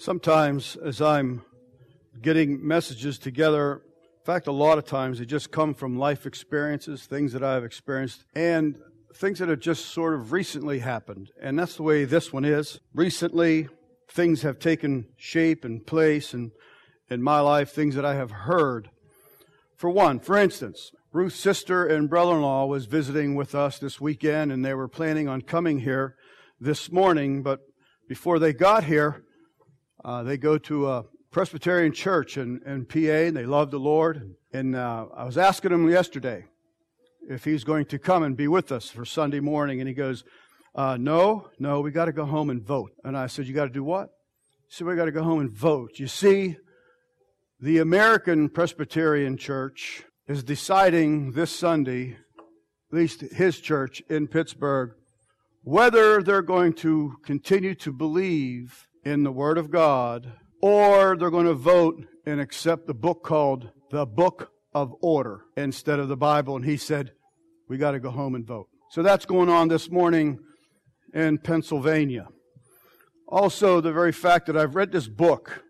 Sometimes, as I'm getting messages together, in fact, a lot of times they just come from life experiences, things that I've experienced, and things that have just sort of recently happened. And that's the way this one is. Recently, things have taken shape and place and in my life, things that I have heard. For one, for instance, Ruth's sister and brother in law was visiting with us this weekend, and they were planning on coming here this morning, but before they got here, uh, they go to a Presbyterian church in, in PA, and they love the Lord. And uh, I was asking him yesterday if he's going to come and be with us for Sunday morning, and he goes, uh, "No, no, we got to go home and vote." And I said, "You got to do what?" He said, "We got to go home and vote." You see, the American Presbyterian Church is deciding this Sunday, at least his church in Pittsburgh, whether they're going to continue to believe in the Word of God, or they're going to vote and accept the book called the Book of Order instead of the Bible. And he said, We got to go home and vote. So that's going on this morning in Pennsylvania. Also, the very fact that I've read this book,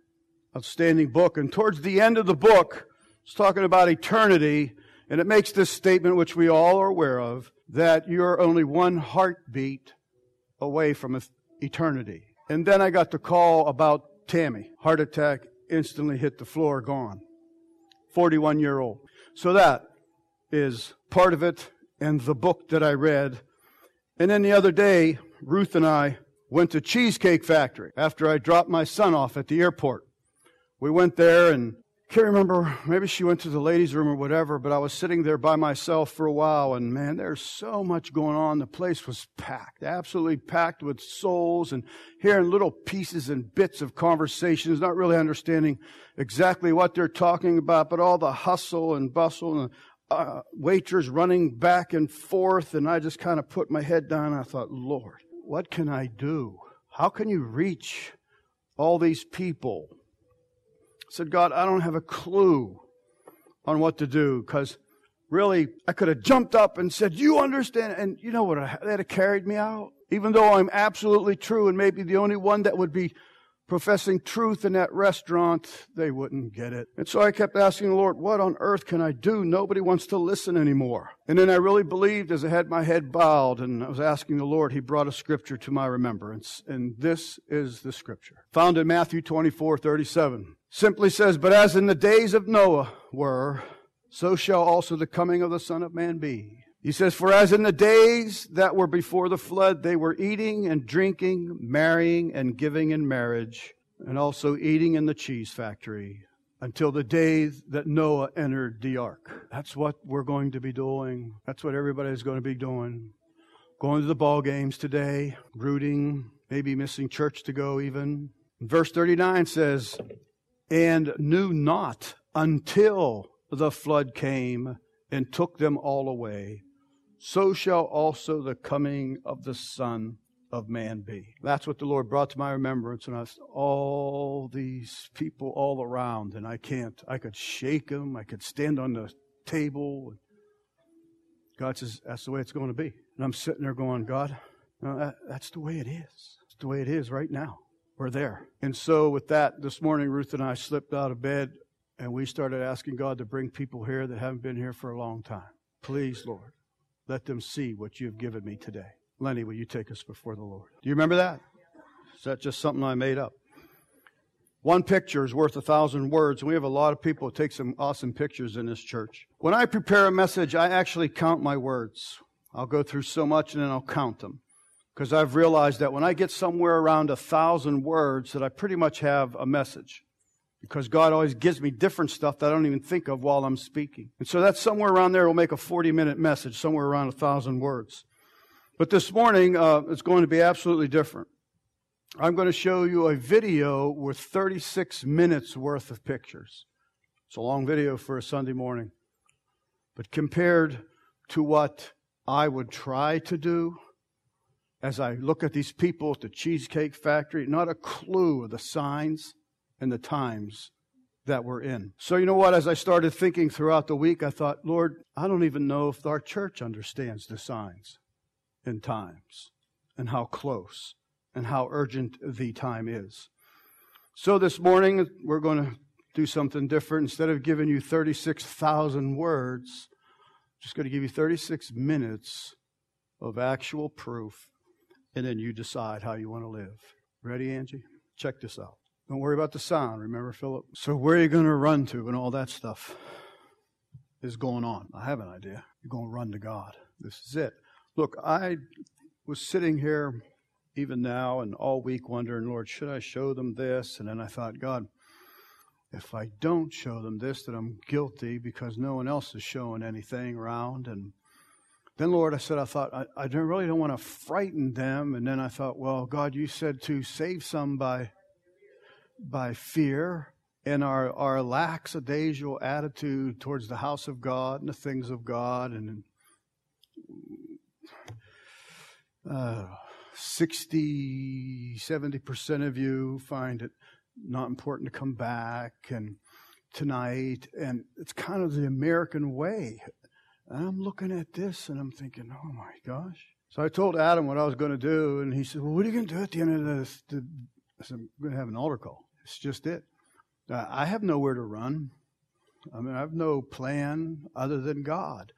outstanding book, and towards the end of the book, it's talking about eternity, and it makes this statement, which we all are aware of, that you're only one heartbeat away from eternity. And then I got the call about Tammy. Heart attack, instantly hit the floor, gone. 41 year old. So that is part of it and the book that I read. And then the other day, Ruth and I went to Cheesecake Factory after I dropped my son off at the airport. We went there and can't remember, maybe she went to the ladies' room or whatever, but I was sitting there by myself for a while, and man, there's so much going on. The place was packed, absolutely packed with souls, and hearing little pieces and bits of conversations, not really understanding exactly what they're talking about, but all the hustle and bustle and uh, waiters running back and forth, and I just kind of put my head down. I thought, Lord, what can I do? How can you reach all these people? Said, God, I don't have a clue on what to do because really I could have jumped up and said, You understand? And you know what? Uh, They'd have carried me out. Even though I'm absolutely true and maybe the only one that would be professing truth in that restaurant, they wouldn't get it. And so I kept asking the Lord, what on earth can I do? Nobody wants to listen anymore. And then I really believed as I had my head bowed and I was asking the Lord, He brought a scripture to my remembrance. And this is the scripture found in Matthew 24, 37 simply says, But as in the days of Noah were, so shall also the coming of the Son of Man be. He says, For as in the days that were before the flood, they were eating and drinking, marrying and giving in marriage, and also eating in the cheese factory until the day that Noah entered the ark. That's what we're going to be doing. That's what everybody is going to be doing. Going to the ball games today, rooting, maybe missing church to go even. Verse 39 says, and knew not until the flood came and took them all away. So shall also the coming of the Son of Man be. That's what the Lord brought to my remembrance, and I was all these people all around, and I can't. I could shake them. I could stand on the table. God says that's the way it's going to be, and I'm sitting there going, God, no, that, that's the way it is. It's the way it is right now We're there. And so, with that, this morning, Ruth and I slipped out of bed and we started asking God to bring people here that haven't been here for a long time. Please, Lord, let them see what you've given me today. Lenny, will you take us before the Lord? Do you remember that? Is that just something I made up? One picture is worth a thousand words, we have a lot of people who take some awesome pictures in this church. When I prepare a message, I actually count my words. I'll go through so much and then I'll count them because I've realized that when I get somewhere around a thousand words, that I pretty much have a message. Because God always gives me different stuff that I don't even think of while I'm speaking. And so that's somewhere around there will make a 40 minute message, somewhere around a thousand words. But this morning, uh, it's going to be absolutely different. I'm going to show you a video with 36 minutes worth of pictures. It's a long video for a Sunday morning. But compared to what I would try to do, as I look at these people at the Cheesecake Factory, not a clue of the signs and the times that we're in. So, you know what? As I started thinking throughout the week, I thought, Lord, I don't even know if our church understands the signs and times and how close and how urgent the time is. So this morning, we're going to do something different. Instead of giving you 36,000 words, I'm just going to give you 36 minutes of actual proof, and then you decide how you want to live. Ready, Angie? Check this out. Don't worry about the sound, remember, Philip? So, where are you going to run to and all that stuff is going on? I have an idea. You're going to run to God. This is it. Look, I was sitting here even now and all week wondering, Lord, should I show them this? And then I thought, God, if I don't show them this, that I'm guilty because no one else is showing anything around. And then, Lord, I said, I thought, I, I really don't want to frighten them. And then I thought, well, God, you said to save some by, by fear and our, our lackadaisical attitude towards the house of God and the things of God. And uh, 60, 70% of you find it not important to come back and tonight. And it's kind of the American way. And I'm looking at this and I'm thinking, oh my gosh. So I told Adam what I was going to do, and he said, Well, what are you going to do at the end of this? I said, I'm going to have an altar call. It's just it. Uh, I have nowhere to run. I mean, I have no plan other than God.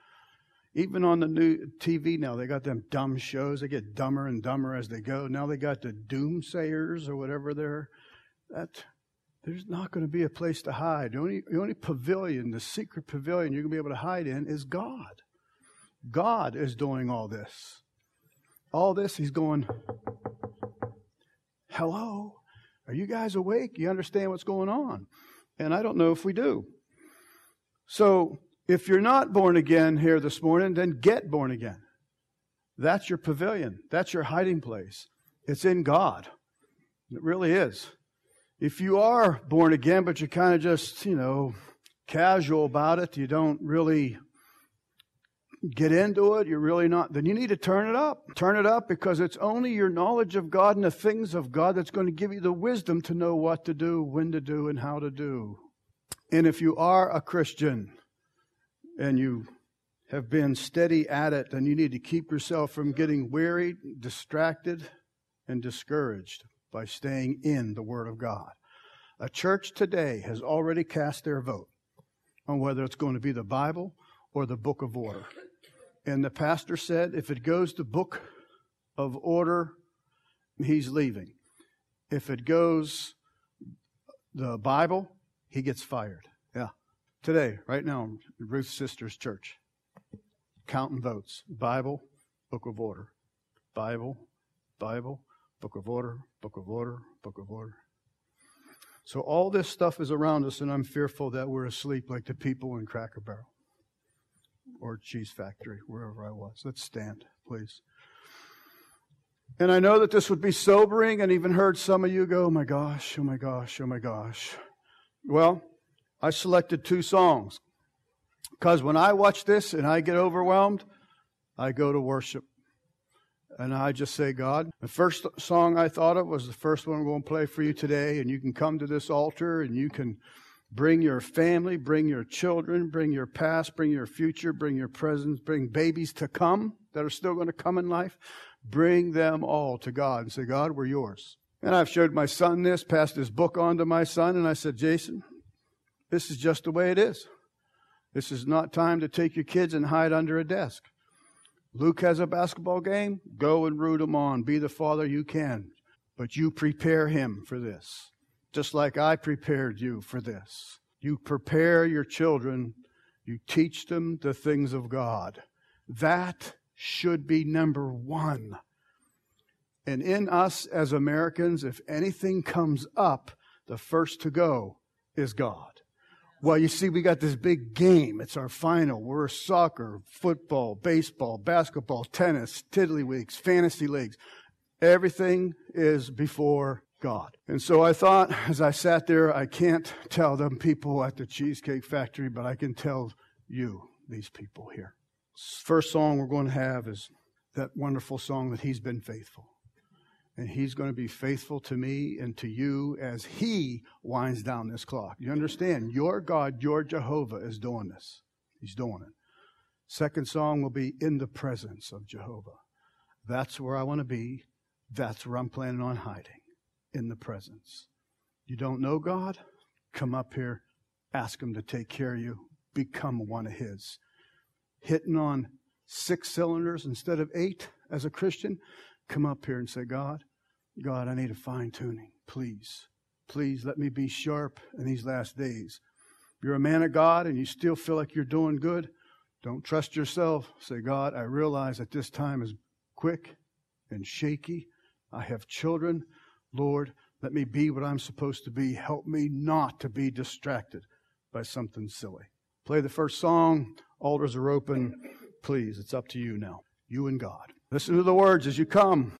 Even on the new TV now, they got them dumb shows. They get dumber and dumber as they go. Now they got the doomsayers or whatever they're. That there's not going to be a place to hide. The only, the only pavilion, the secret pavilion you're going to be able to hide in is God. God is doing all this. All this, He's going, Hello? Are you guys awake? You understand what's going on? And I don't know if we do. So, if you're not born again here this morning, then get born again. That's your pavilion. That's your hiding place. It's in God. It really is. If you are born again, but you're kind of just, you know, casual about it, you don't really get into it, you're really not, then you need to turn it up. Turn it up because it's only your knowledge of God and the things of God that's going to give you the wisdom to know what to do, when to do, and how to do. And if you are a Christian and you have been steady at it, then you need to keep yourself from getting wearied, distracted, and discouraged by staying in the Word of God. A church today has already cast their vote on whether it's going to be the Bible or the Book of Order. And the pastor said if it goes to Book of Order, he's leaving. If it goes the Bible, he gets fired. Yeah. Today, right now, Ruth's sister's church. Counting votes. Bible, Book of Order. Bible, Bible, Book of Order, Book of Order, Book of Order. So all this stuff is around us, and I'm fearful that we're asleep like the people in Cracker Barrel or Cheese Factory, wherever I was. Let's stand, please. And I know that this would be sobering, and even heard some of you go, oh my gosh, oh my gosh, oh my gosh. Well, I selected two songs. Because when I watch this and I get overwhelmed, I go to worship. And I just say, God, the first song I thought of was the first one I'm going to play for you today. And you can come to this altar and you can bring your family, bring your children, bring your past, bring your future, bring your presents, bring babies to come that are still going to come in life. Bring them all to God and say, God, we're yours. And I've showed my son this, passed his book on to my son, and I said, Jason, this is just the way it is. This is not time to take your kids and hide under a desk. Luke has a basketball game, go and root him on. Be the father you can. But you prepare him for this, just like I prepared you for this. You prepare your children, you teach them the things of God. That should be number one. And in us as Americans, if anything comes up, the first to go is God. Well, you see, we got this big game. It's our final. We're soccer, football, baseball, basketball, tennis, tiddlywinks, fantasy leagues. Everything is before God. And so I thought, as I sat there, I can't tell them people at the Cheesecake Factory, but I can tell you, these people here. First song we're going to have is that wonderful song that He's Been Faithful and he's going to be faithful to me and to you as he winds down this clock. You understand? Your God, your Jehovah, is doing this. He's doing it. Second song will be In the Presence of Jehovah. That's where I want to be. That's where I'm planning on hiding. In the presence. You don't know God? Come up here, ask Him to take care of you, become one of His. Hitting on six cylinders instead of eight as a Christian? Come up here and say, God, God, I need a fine tuning. Please, please let me be sharp in these last days. If you're a man of God and you still feel like you're doing good, don't trust yourself. Say, God, I realize that this time is quick and shaky. I have children. Lord, let me be what I'm supposed to be. Help me not to be distracted by something silly. Play the first song. Altars are open. Please, it's up to you now. You and God. Listen to the words as you come.